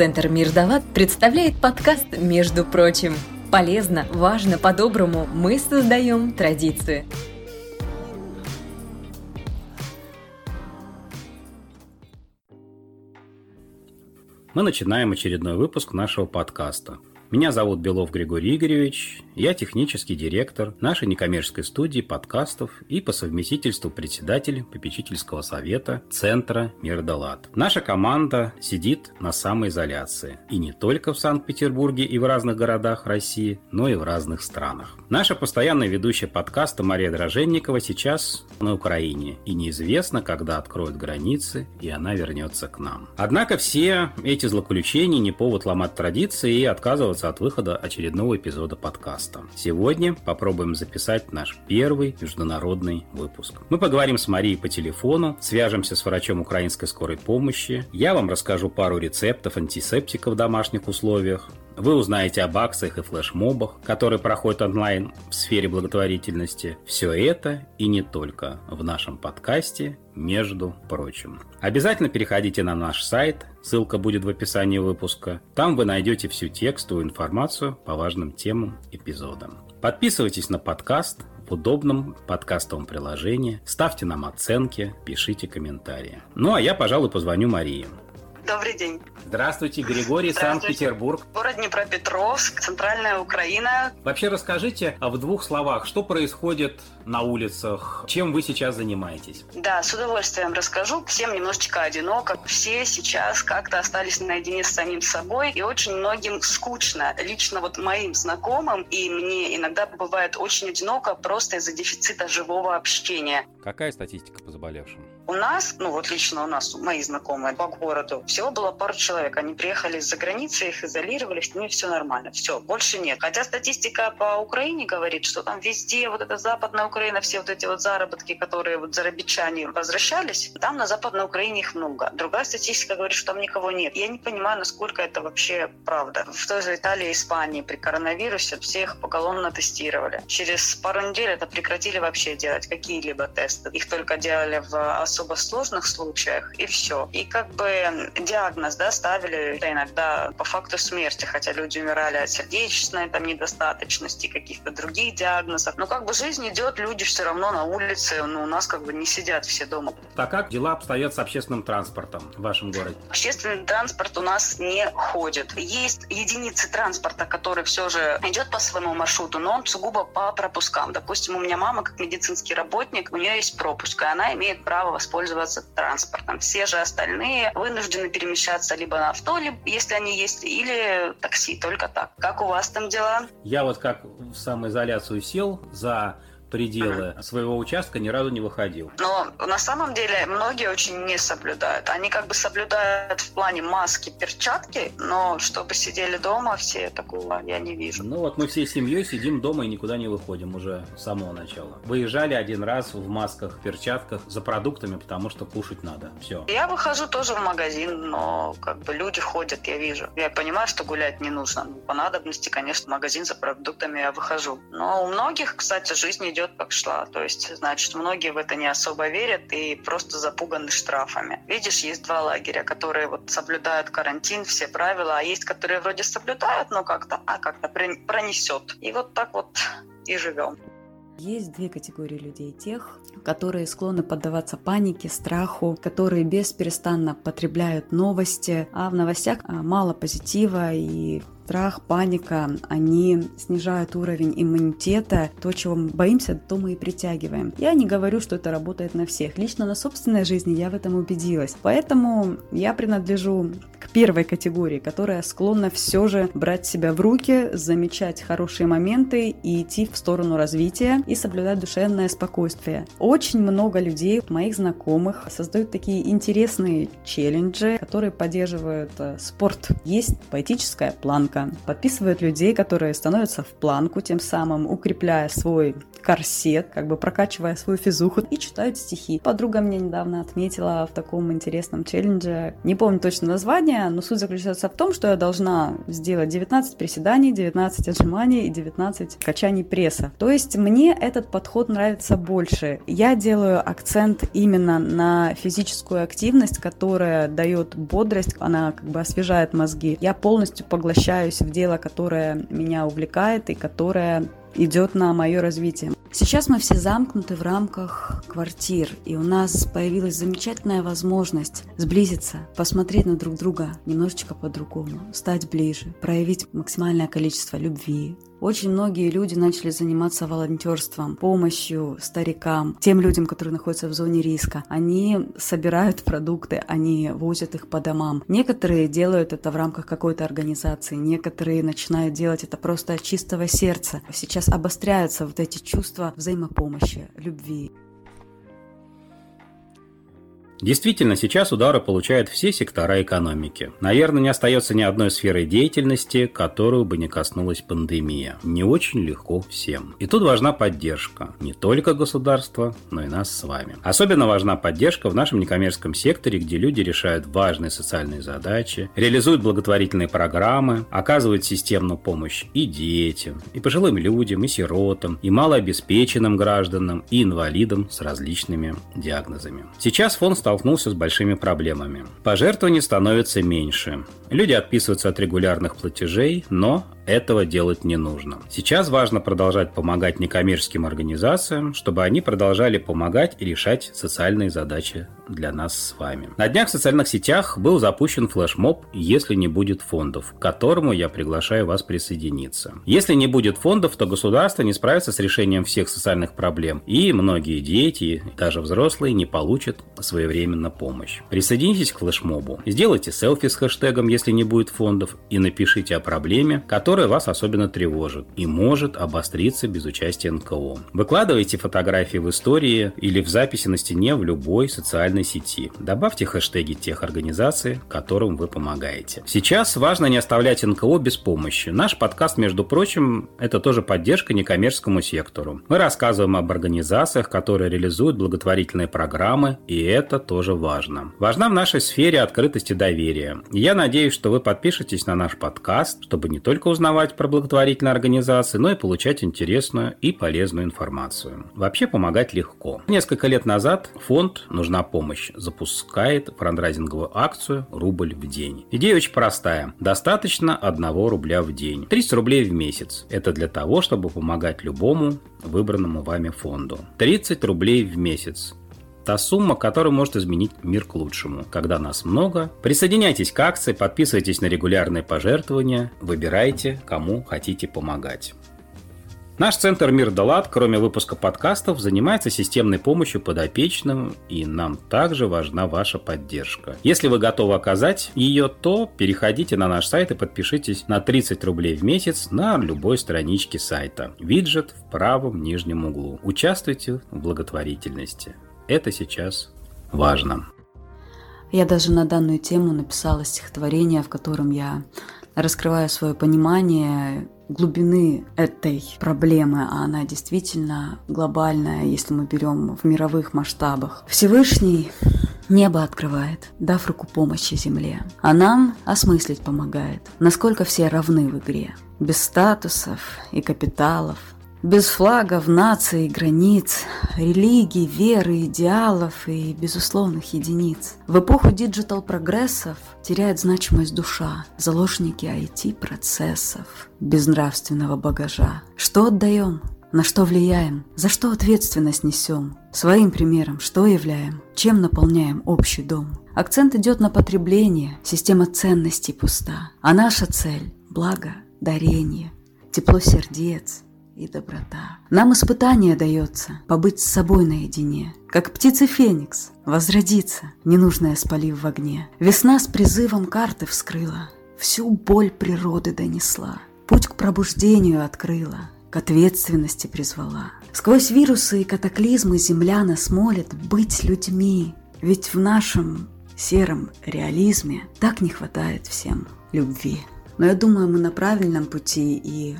Центр Мирдалат представляет подкаст «Между прочим». Полезно, важно, по-доброму мы создаем традиции. Мы начинаем очередной выпуск нашего подкаста – меня зовут Белов Григорий Игоревич, я технический директор нашей некоммерческой студии подкастов и по совместительству председатель попечительского совета Центра Мирдалат. Наша команда сидит на самоизоляции. И не только в Санкт-Петербурге и в разных городах России, но и в разных странах. Наша постоянная ведущая подкаста Мария Дроженникова сейчас на Украине. И неизвестно, когда откроют границы, и она вернется к нам. Однако все эти злоключения не повод ломать традиции и отказываться отказываться от выхода очередного эпизода подкаста. Сегодня попробуем записать наш первый международный выпуск. Мы поговорим с Марией по телефону, свяжемся с врачом украинской скорой помощи, я вам расскажу пару рецептов антисептика в домашних условиях, вы узнаете об акциях и флешмобах, которые проходят онлайн в сфере благотворительности. Все это и не только в нашем подкасте «Между прочим». Обязательно переходите на наш сайт, ссылка будет в описании выпуска. Там вы найдете всю текстовую информацию по важным темам эпизода. Подписывайтесь на подкаст в удобном подкастовом приложении, ставьте нам оценки, пишите комментарии. Ну а я, пожалуй, позвоню Марии. Добрый день. Здравствуйте, Григорий, Санкт-Петербург. Город Днепропетровск, центральная Украина. Вообще расскажите а в двух словах, что происходит на улицах, чем вы сейчас занимаетесь? Да, с удовольствием расскажу. Всем немножечко одиноко. Все сейчас как-то остались наедине с самим собой, и очень многим скучно. Лично вот моим знакомым, и мне иногда бывает очень одиноко просто из-за дефицита живого общения. Какая статистика по заболевшим? У нас, ну вот лично у нас, мои знакомые по городу, всего было пару человек. Они приехали из-за границы, их изолировали, с ними все нормально. Все, больше нет. Хотя статистика по Украине говорит, что там везде, вот эта западная Украина, все вот эти вот заработки, которые вот зарабичане возвращались, там на западной Украине их много. Другая статистика говорит, что там никого нет. Я не понимаю, насколько это вообще правда. В той же Италии Испании при коронавирусе всех поголовно тестировали. Через пару недель это прекратили вообще делать какие-либо тесты. Их только делали в особо сложных случаях, и все. И как бы диагноз, да, ставили иногда по факту смерти, хотя люди умирали от сердечной там недостаточности, каких-то других диагнозов. Но как бы жизнь идет, люди все равно на улице, ну, у нас как бы не сидят все дома. Так как дела обстоят с общественным транспортом в вашем городе? Общественный транспорт у нас не ходит. Есть единицы транспорта, который все же идет по своему маршруту, но он сугубо по пропускам. Допустим, у меня мама как медицинский работник, у нее есть пропуск, и она имеет право воспользоваться транспортом. Все же остальные вынуждены перемещаться либо на авто, либо, если они есть, или такси, только так. Как у вас там дела? Я вот как в самоизоляцию сел за пределы своего участка ни разу не выходил. Но на самом деле многие очень не соблюдают. Они как бы соблюдают в плане маски, перчатки, но чтобы сидели дома, все такого я не вижу. Ну вот мы всей семьей сидим дома и никуда не выходим уже с самого начала. Выезжали один раз в масках, перчатках за продуктами, потому что кушать надо. Все. Я выхожу тоже в магазин, но как бы люди ходят, я вижу. Я понимаю, что гулять не нужно. По надобности, конечно, в магазин за продуктами я выхожу. Но у многих, кстати, жизнь идет идет как шла. То есть, значит, многие в это не особо верят и просто запуганы штрафами. Видишь, есть два лагеря, которые вот соблюдают карантин, все правила, а есть, которые вроде соблюдают, но как-то, а как-то пронесет. И вот так вот и живем. Есть две категории людей. Тех, которые склонны поддаваться панике, страху, которые бесперестанно потребляют новости, а в новостях а, мало позитива и страх, паника, они снижают уровень иммунитета. То, чего мы боимся, то мы и притягиваем. Я не говорю, что это работает на всех. Лично на собственной жизни я в этом убедилась. Поэтому я принадлежу к первой категории, которая склонна все же брать себя в руки, замечать хорошие моменты и идти в сторону развития и соблюдать душевное спокойствие. Очень много людей, моих знакомых, создают такие интересные челленджи, которые поддерживают э, спорт. Есть поэтическая планка, подписывают людей, которые становятся в планку, тем самым укрепляя свой корсет, как бы прокачивая свою физуху и читают стихи. Подруга мне недавно отметила в таком интересном челлендже, не помню точно название, но суть заключается в том, что я должна сделать 19 приседаний, 19 отжиманий и 19 качаний пресса. То есть мне этот подход нравится больше. Я делаю акцент именно на физическую активность, которая дает бодрость, она как бы освежает мозги. Я полностью поглощаюсь в дело, которое меня увлекает и которое идет на мое развитие. Сейчас мы все замкнуты в рамках квартир, и у нас появилась замечательная возможность сблизиться, посмотреть на друг друга немножечко по-другому, стать ближе, проявить максимальное количество любви, очень многие люди начали заниматься волонтерством, помощью старикам, тем людям, которые находятся в зоне риска. Они собирают продукты, они возят их по домам. Некоторые делают это в рамках какой-то организации, некоторые начинают делать это просто от чистого сердца. Сейчас обостряются вот эти чувства взаимопомощи, любви. Действительно, сейчас удары получают все сектора экономики. Наверное, не остается ни одной сферы деятельности, которую бы не коснулась пандемия. Не очень легко всем. И тут важна поддержка. Не только государства, но и нас с вами. Особенно важна поддержка в нашем некоммерческом секторе, где люди решают важные социальные задачи, реализуют благотворительные программы, оказывают системную помощь и детям, и пожилым людям, и сиротам, и малообеспеченным гражданам, и инвалидам с различными диагнозами. Сейчас фонд стал столкнулся с большими проблемами. Пожертвований становится меньше. Люди отписываются от регулярных платежей, но этого делать не нужно. Сейчас важно продолжать помогать некоммерческим организациям, чтобы они продолжали помогать и решать социальные задачи для нас с вами. На днях в социальных сетях был запущен флешмоб «Если не будет фондов», к которому я приглашаю вас присоединиться. Если не будет фондов, то государство не справится с решением всех социальных проблем, и многие дети, даже взрослые, не получат своевременно помощь. Присоединитесь к флешмобу, сделайте селфи с хэштегом «Если не будет фондов» и напишите о проблеме, которая вас особенно тревожит и может обостриться без участия НКО. Выкладывайте фотографии в истории или в записи на стене в любой социальной сети. Добавьте хэштеги тех организаций, которым вы помогаете. Сейчас важно не оставлять НКО без помощи. Наш подкаст, между прочим, это тоже поддержка некоммерческому сектору. Мы рассказываем об организациях, которые реализуют благотворительные программы, и это тоже важно. Важна в нашей сфере открытость и доверие. Я надеюсь, что вы подпишетесь на наш подкаст, чтобы не только узнавать про благотворительные организации, но и получать интересную и полезную информацию. Вообще помогать легко. Несколько лет назад фонд «Нужна помощь» запускает франдрайзинговую акцию «Рубль в день». Идея очень простая. Достаточно 1 рубля в день. 30 рублей в месяц. Это для того, чтобы помогать любому выбранному вами фонду. 30 рублей в месяц та сумма, которая может изменить мир к лучшему. Когда нас много, присоединяйтесь к акции, подписывайтесь на регулярные пожертвования, выбирайте, кому хотите помогать. Наш центр «Мир Далат», кроме выпуска подкастов, занимается системной помощью подопечным, и нам также важна ваша поддержка. Если вы готовы оказать ее, то переходите на наш сайт и подпишитесь на 30 рублей в месяц на любой страничке сайта. Виджет в правом нижнем углу. Участвуйте в благотворительности. Это сейчас важно. Я даже на данную тему написала стихотворение, в котором я раскрываю свое понимание глубины этой проблемы, а она действительно глобальная, если мы берем в мировых масштабах. Всевышний небо открывает, дав руку помощи земле, а нам осмыслить помогает, насколько все равны в игре, без статусов и капиталов, без флагов, наций, границ, религий, веры, идеалов и безусловных единиц. В эпоху digital-прогрессов теряет значимость душа, заложники IT-процессов, безнравственного багажа. Что отдаем? На что влияем? За что ответственность несем? Своим примером что являем? Чем наполняем общий дом? Акцент идет на потребление, система ценностей пуста. А наша цель – благо, дарение, тепло сердец – и доброта. Нам испытание дается побыть с собой наедине, как птица Феникс, возродиться, ненужное спалив в огне. Весна с призывом карты вскрыла, всю боль природы донесла, путь к пробуждению открыла, к ответственности призвала. Сквозь вирусы и катаклизмы земля нас молит быть людьми, ведь в нашем сером реализме так не хватает всем любви. Но я думаю, мы на правильном пути, и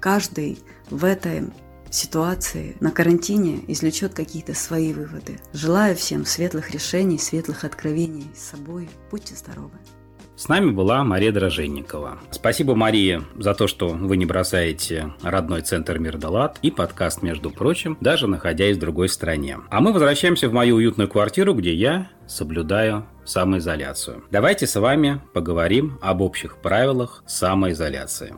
каждый в этой ситуации на карантине извлечет какие-то свои выводы. Желаю всем светлых решений, светлых откровений с собой. Будьте здоровы! С нами была Мария Дроженникова. Спасибо, Мария, за то, что вы не бросаете родной центр Мирдалат и подкаст, между прочим, даже находясь в другой стране. А мы возвращаемся в мою уютную квартиру, где я соблюдаю самоизоляцию. Давайте с вами поговорим об общих правилах самоизоляции.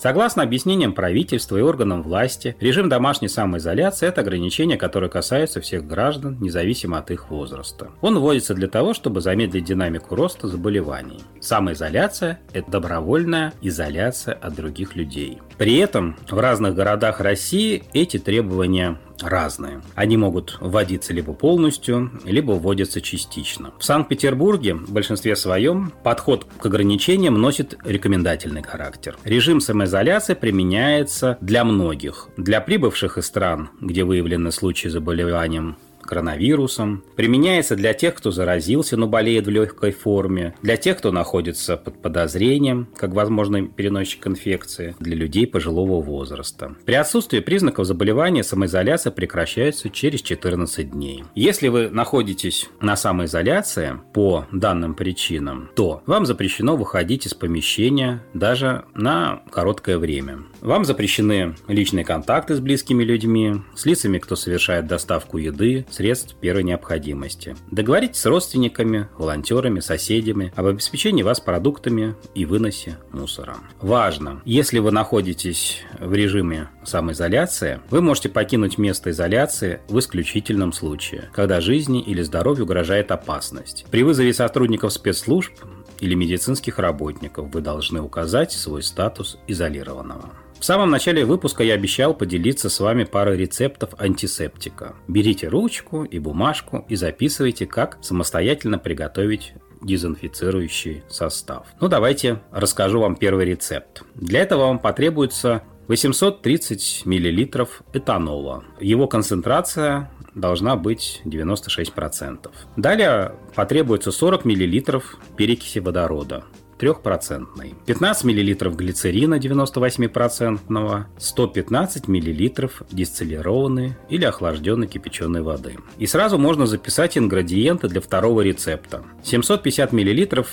Согласно объяснениям правительства и органам власти, режим домашней самоизоляции – это ограничение, которое касается всех граждан, независимо от их возраста. Он вводится для того, чтобы замедлить динамику роста заболеваний. Самоизоляция – это добровольная изоляция от других людей. При этом в разных городах России эти требования разные. Они могут вводиться либо полностью, либо вводятся частично. В Санкт-Петербурге в большинстве своем подход к ограничениям носит рекомендательный характер. Режим самоизоляции применяется для многих. Для прибывших из стран, где выявлены случаи заболеванием коронавирусом, применяется для тех, кто заразился, но болеет в легкой форме, для тех, кто находится под подозрением, как возможный переносчик инфекции, для людей пожилого возраста. При отсутствии признаков заболевания самоизоляция прекращается через 14 дней. Если вы находитесь на самоизоляции по данным причинам, то вам запрещено выходить из помещения даже на короткое время. Вам запрещены личные контакты с близкими людьми, с лицами, кто совершает доставку еды, средств первой необходимости. Договоритесь с родственниками, волонтерами, соседями об обеспечении вас продуктами и выносе мусора. Важно, если вы находитесь в режиме самоизоляции, вы можете покинуть место изоляции в исключительном случае, когда жизни или здоровью угрожает опасность. При вызове сотрудников спецслужб или медицинских работников вы должны указать свой статус изолированного. В самом начале выпуска я обещал поделиться с вами парой рецептов антисептика. Берите ручку и бумажку и записывайте, как самостоятельно приготовить дезинфицирующий состав. Ну, давайте расскажу вам первый рецепт. Для этого вам потребуется 830 мл этанола. Его концентрация должна быть 96%. Далее потребуется 40 мл перекиси водорода. 3%. 15 мл глицерина 98%, 115 мл дистиллированной или охлажденной кипяченой воды. И сразу можно записать ингредиенты для второго рецепта. 750 мл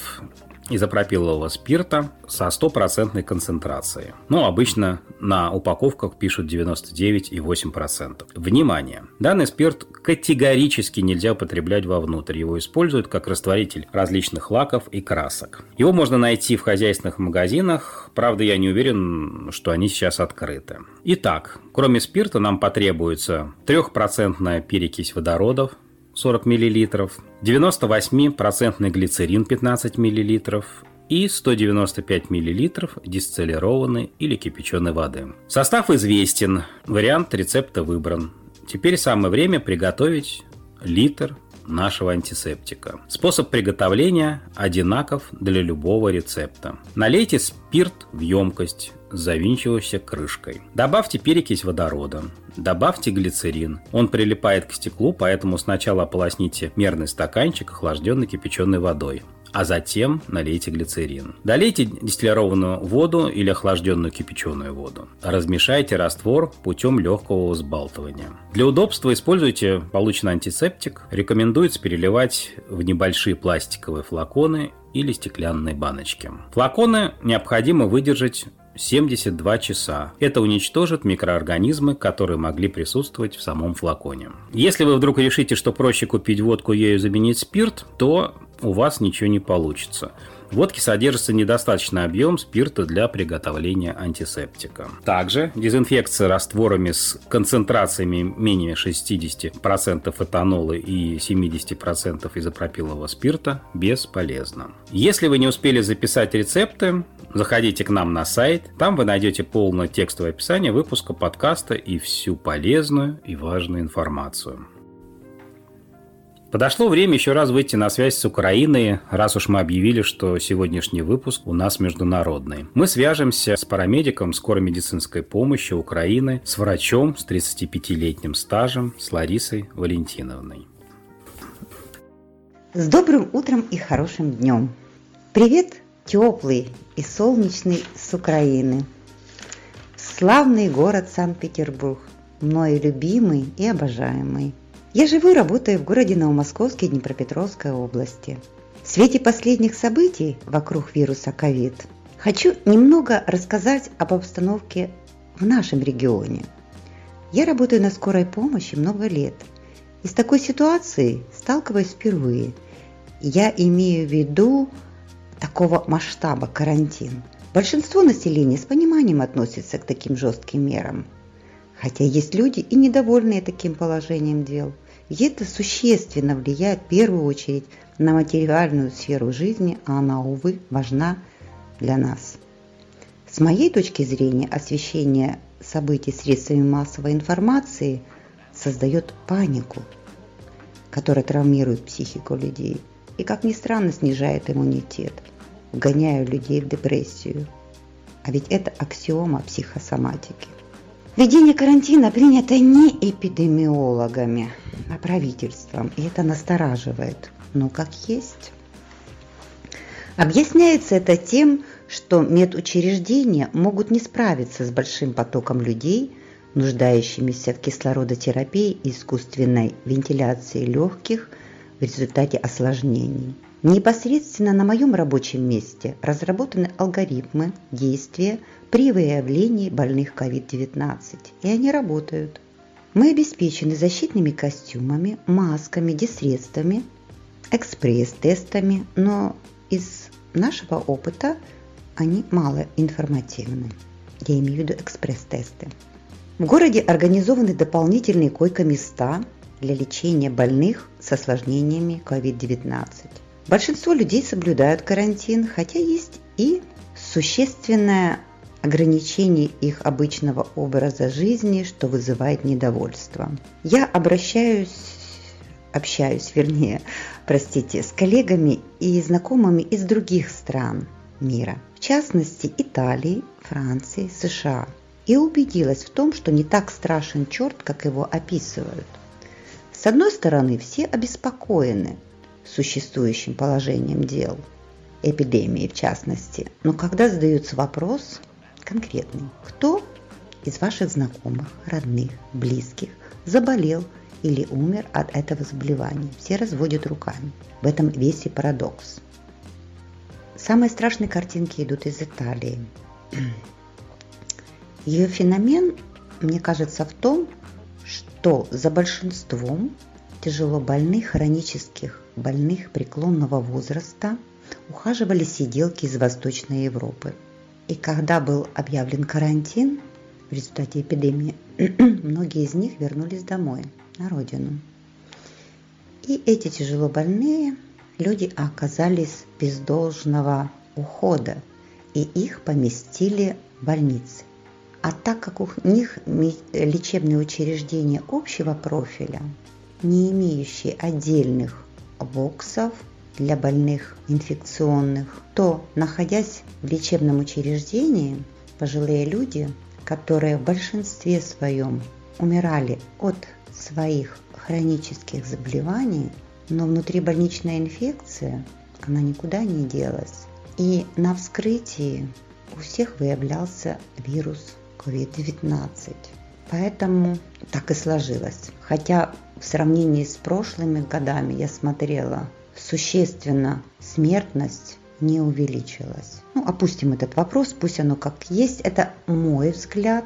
изопропилового спирта со стопроцентной концентрацией. Ну, обычно на упаковках пишут 99,8%. Внимание! Данный спирт категорически нельзя употреблять вовнутрь. Его используют как растворитель различных лаков и красок. Его можно найти в хозяйственных магазинах, правда, я не уверен, что они сейчас открыты. Итак, кроме спирта нам потребуется 3% перекись водородов, 40 мл, 98% глицерин 15 мл и 195 мл дистиллированной или кипяченой воды. Состав известен, вариант рецепта выбран. Теперь самое время приготовить литр нашего антисептика. Способ приготовления одинаков для любого рецепта. Налейте спирт в емкость с завинчивающейся крышкой. Добавьте перекись водорода. Добавьте глицерин. Он прилипает к стеклу, поэтому сначала ополосните мерный стаканчик охлажденной кипяченой водой а затем налейте глицерин. Долейте дистиллированную воду или охлажденную кипяченую воду. Размешайте раствор путем легкого взбалтывания. Для удобства используйте полученный антисептик. Рекомендуется переливать в небольшие пластиковые флаконы или стеклянные баночки. Флаконы необходимо выдержать 72 часа. Это уничтожит микроорганизмы, которые могли присутствовать в самом флаконе. Если вы вдруг решите, что проще купить водку и ею заменить спирт, то у вас ничего не получится. В водке содержится недостаточный объем спирта для приготовления антисептика. Также дезинфекция растворами с концентрациями менее 60% этанола и 70% изопропилового спирта бесполезна. Если вы не успели записать рецепты, заходите к нам на сайт. Там вы найдете полное текстовое описание выпуска подкаста и всю полезную и важную информацию. Подошло время еще раз выйти на связь с Украиной, раз уж мы объявили, что сегодняшний выпуск у нас международный. Мы свяжемся с парамедиком скорой медицинской помощи Украины, с врачом с 35-летним стажем, с Ларисой Валентиновной. С добрым утром и хорошим днем. Привет, теплый и солнечный с Украины. Славный город Санкт-Петербург. мною любимый и обожаемый. Я живу и работаю в городе Новомосковске Днепропетровской области. В свете последних событий вокруг вируса COVID хочу немного рассказать об обстановке в нашем регионе. Я работаю на скорой помощи много лет. И с такой ситуацией сталкиваюсь впервые. Я имею в виду такого масштаба карантин. Большинство населения с пониманием относится к таким жестким мерам. Хотя есть люди и недовольные таким положением дел. И это существенно влияет в первую очередь на материальную сферу жизни, а она, увы, важна для нас. С моей точки зрения, освещение событий средствами массовой информации создает панику, которая травмирует психику людей и, как ни странно, снижает иммунитет, вгоняя людей в депрессию. А ведь это аксиома психосоматики. Введение карантина принято не эпидемиологами, а правительством, и это настораживает. Но как есть. Объясняется это тем, что медучреждения могут не справиться с большим потоком людей, нуждающимися в кислородотерапии и искусственной вентиляции легких в результате осложнений. Непосредственно на моем рабочем месте разработаны алгоритмы действия при выявлении больных COVID-19, и они работают. Мы обеспечены защитными костюмами, масками, дисредствами, экспресс-тестами, но из нашего опыта они мало информативны. Я имею в виду экспресс-тесты. В городе организованы дополнительные койко-места для лечения больных с осложнениями COVID-19. Большинство людей соблюдают карантин, хотя есть и существенное ограничение их обычного образа жизни, что вызывает недовольство. Я обращаюсь, общаюсь, вернее, простите, с коллегами и знакомыми из других стран мира, в частности Италии, Франции, США, и убедилась в том, что не так страшен черт, как его описывают. С одной стороны, все обеспокоены существующим положением дел, эпидемией в частности, но когда задается вопрос конкретный, кто из ваших знакомых, родных, близких заболел или умер от этого заболевания, все разводят руками. В этом весь и парадокс. Самые страшные картинки идут из Италии. Ее феномен, мне кажется, в том, что за большинством тяжело больных, хронических больных преклонного возраста ухаживали сиделки из Восточной Европы. И когда был объявлен карантин в результате эпидемии, многие из них вернулись домой, на родину. И эти тяжело больные люди оказались без должного ухода, и их поместили в больницы. А так как у них лечебные учреждения общего профиля, не имеющие отдельных боксов для больных инфекционных, то, находясь в лечебном учреждении, пожилые люди, которые в большинстве своем умирали от своих хронических заболеваний, но внутрибольничная инфекция, она никуда не делась. И на вскрытии у всех выявлялся вирус COVID-19. Поэтому так и сложилось. Хотя в сравнении с прошлыми годами я смотрела, существенно смертность не увеличилась. Ну, опустим этот вопрос, пусть оно как есть. Это мой взгляд,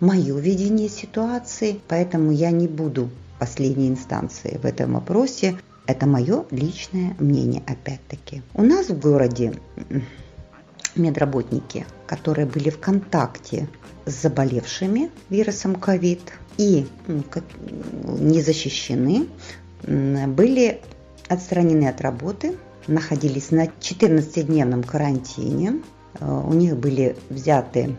мое видение ситуации, поэтому я не буду последней инстанции в этом вопросе. Это мое личное мнение, опять-таки. У нас в городе медработники, которые были в контакте с заболевшими вирусом ковид и не защищены, были отстранены от работы, находились на 14-дневном карантине. Э, у них были взяты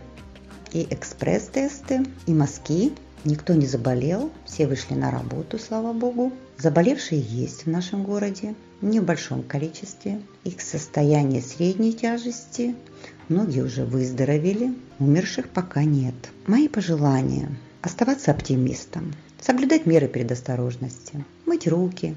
и экспресс-тесты, и мазки. Никто не заболел, все вышли на работу, слава богу. Заболевшие есть в нашем городе, в большом количестве. Их состояние средней тяжести, многие уже выздоровели, умерших пока нет. Мои пожелания – оставаться оптимистом, соблюдать меры предосторожности, мыть руки,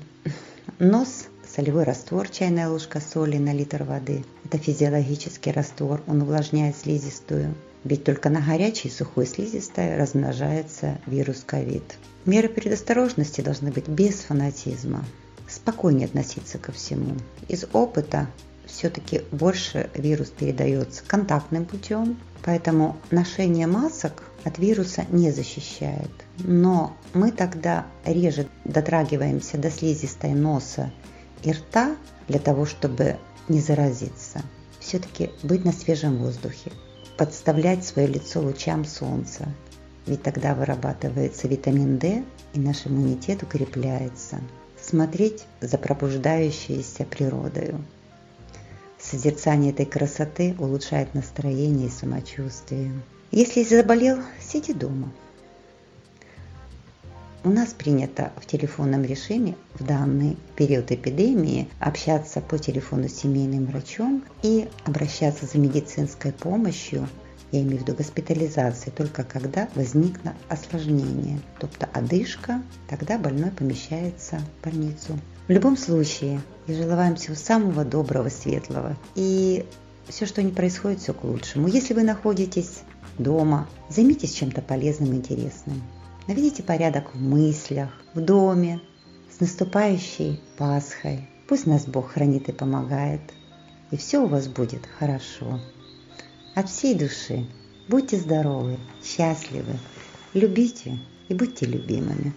нос солевой раствор, чайная ложка соли на литр воды. Это физиологический раствор, он увлажняет слизистую ведь только на горячей сухой слизистой размножается вирус ковид. Меры предосторожности должны быть без фанатизма, спокойнее относиться ко всему. Из опыта все-таки больше вирус передается контактным путем, поэтому ношение масок от вируса не защищает. Но мы тогда реже дотрагиваемся до слизистой носа и рта для того, чтобы не заразиться. Все-таки быть на свежем воздухе, подставлять свое лицо лучам солнца, ведь тогда вырабатывается витамин D и наш иммунитет укрепляется. Смотреть за пробуждающейся природой. Созерцание этой красоты улучшает настроение и самочувствие. Если заболел, сиди дома. У нас принято в телефонном режиме в данный период эпидемии общаться по телефону с семейным врачом и обращаться за медицинской помощью я имею в виду госпитализации, только когда возникло осложнение, тобто одышка, тогда больной помещается в больницу. В любом случае, я желаю вам всего самого доброго, светлого. И все, что не происходит, все к лучшему. Если вы находитесь дома, займитесь чем-то полезным, интересным. Наведите порядок в мыслях, в доме, с наступающей Пасхой. Пусть нас Бог хранит и помогает. И все у вас будет хорошо от всей души. Будьте здоровы, счастливы, любите и будьте любимыми.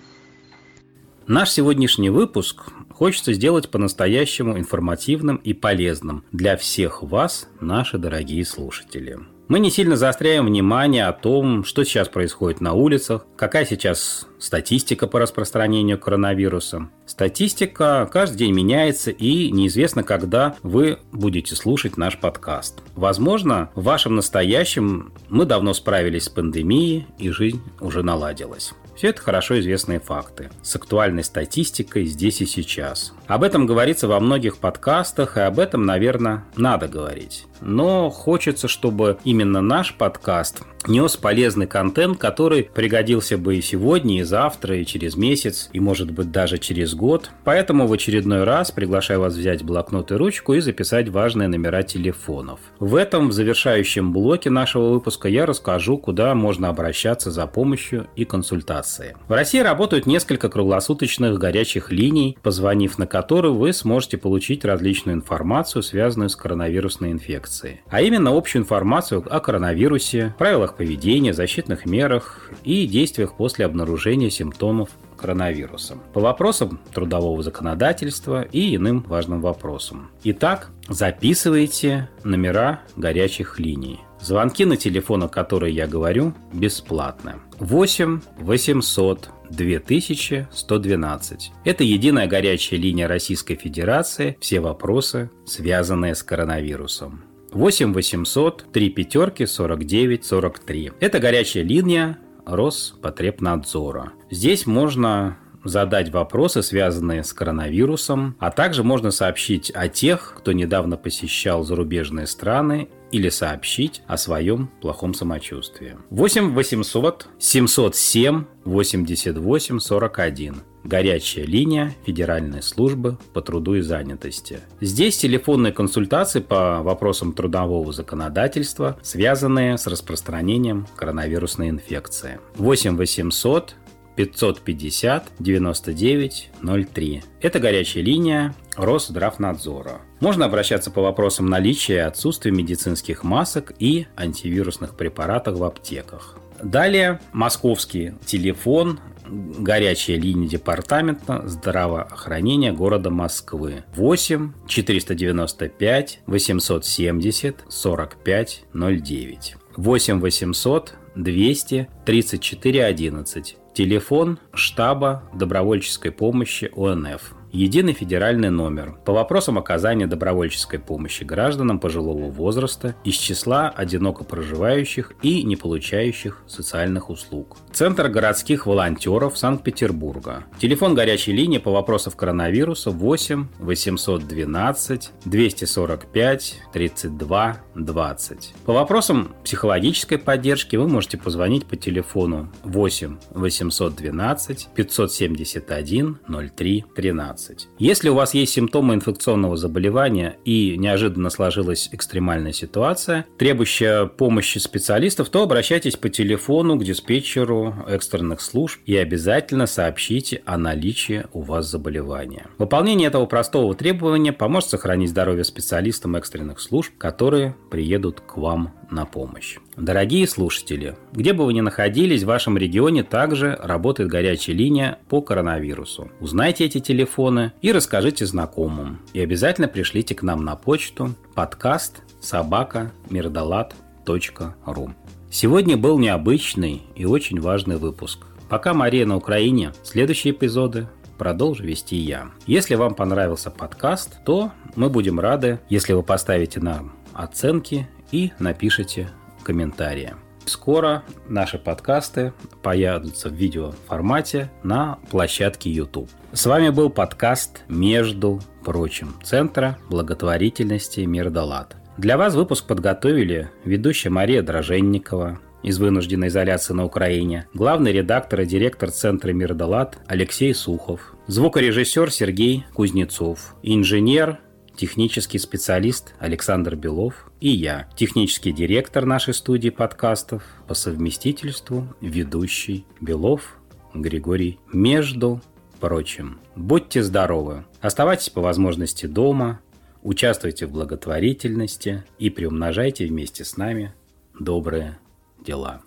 Наш сегодняшний выпуск хочется сделать по-настоящему информативным и полезным для всех вас, наши дорогие слушатели. Мы не сильно заостряем внимание о том, что сейчас происходит на улицах, какая сейчас статистика по распространению коронавируса. Статистика каждый день меняется и неизвестно, когда вы будете слушать наш подкаст. Возможно, в вашем настоящем мы давно справились с пандемией и жизнь уже наладилась. Все это хорошо известные факты с актуальной статистикой здесь и сейчас. Об этом говорится во многих подкастах, и об этом, наверное, надо говорить. Но хочется, чтобы именно наш подкаст нес полезный контент, который пригодился бы и сегодня, и завтра, и через месяц, и может быть даже через год. Поэтому в очередной раз приглашаю вас взять блокнот и ручку и записать важные номера телефонов. В этом, в завершающем блоке нашего выпуска, я расскажу, куда можно обращаться за помощью и консультацией. В России работают несколько круглосуточных горячих линий, позвонив на которые вы сможете получить различную информацию, связанную с коронавирусной инфекцией. А именно общую информацию о коронавирусе, правилах поведения, защитных мерах и действиях после обнаружения симптомов коронавируса, по вопросам трудового законодательства и иным важным вопросам. Итак, записывайте номера горячих линий. Звонки на телефон, о которой я говорю, бесплатны. 8 800 2112. Это единая горячая линия Российской Федерации. Все вопросы, связанные с коронавирусом. 8 800 3 пятерки 49 43. Это горячая линия Роспотребнадзора. Здесь можно задать вопросы, связанные с коронавирусом, а также можно сообщить о тех, кто недавно посещал зарубежные страны или сообщить о своем плохом самочувствии. 8 800 707 88 41. Горячая линия Федеральной службы по труду и занятости. Здесь телефонные консультации по вопросам трудового законодательства, связанные с распространением коронавирусной инфекции. 8 800 550 99 03. Это горячая линия Росздравнадзора. Можно обращаться по вопросам наличия и отсутствия медицинских масок и антивирусных препаратов в аптеках. Далее московский телефон горячая линия департамента здравоохранения города Москвы. 8 495 870 45 09 8 800 200 34 11 Телефон штаба добровольческой помощи ОНФ единый федеральный номер по вопросам оказания добровольческой помощи гражданам пожилого возраста из числа одиноко проживающих и не получающих социальных услуг. Центр городских волонтеров Санкт-Петербурга. Телефон горячей линии по вопросам коронавируса 8 812 245 32 20. По вопросам психологической поддержки вы можете позвонить по телефону 8 812 571 03 13. 20. Если у вас есть симптомы инфекционного заболевания и неожиданно сложилась экстремальная ситуация, требующая помощи специалистов, то обращайтесь по телефону к диспетчеру экстренных служб и обязательно сообщите о наличии у вас заболевания. Выполнение этого простого требования поможет сохранить здоровье специалистам экстренных служб, которые приедут к вам на помощь. Дорогие слушатели, где бы вы ни находились, в вашем регионе также работает горячая линия по коронавирусу. Узнайте эти телефоны и расскажите знакомым. И обязательно пришлите к нам на почту подкаст собака мирдалат.ру. Сегодня был необычный и очень важный выпуск. Пока Мария на Украине, следующие эпизоды продолжу вести я. Если вам понравился подкаст, то мы будем рады, если вы поставите нам оценки и напишите комментарии. Скоро наши подкасты появятся в видеоформате на площадке YouTube. С вами был подкаст «Между прочим» Центра благотворительности Мирдалат. Для вас выпуск подготовили ведущая Мария Дроженникова из вынужденной изоляции на Украине, главный редактор и директор Центра Мирдалат Алексей Сухов, звукорежиссер Сергей Кузнецов, инженер технический специалист Александр Белов и я, технический директор нашей студии подкастов, по совместительству ведущий Белов Григорий. Между прочим, будьте здоровы, оставайтесь по возможности дома, участвуйте в благотворительности и приумножайте вместе с нами добрые дела.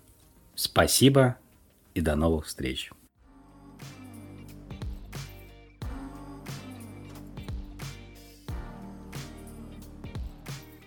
Спасибо и до новых встреч.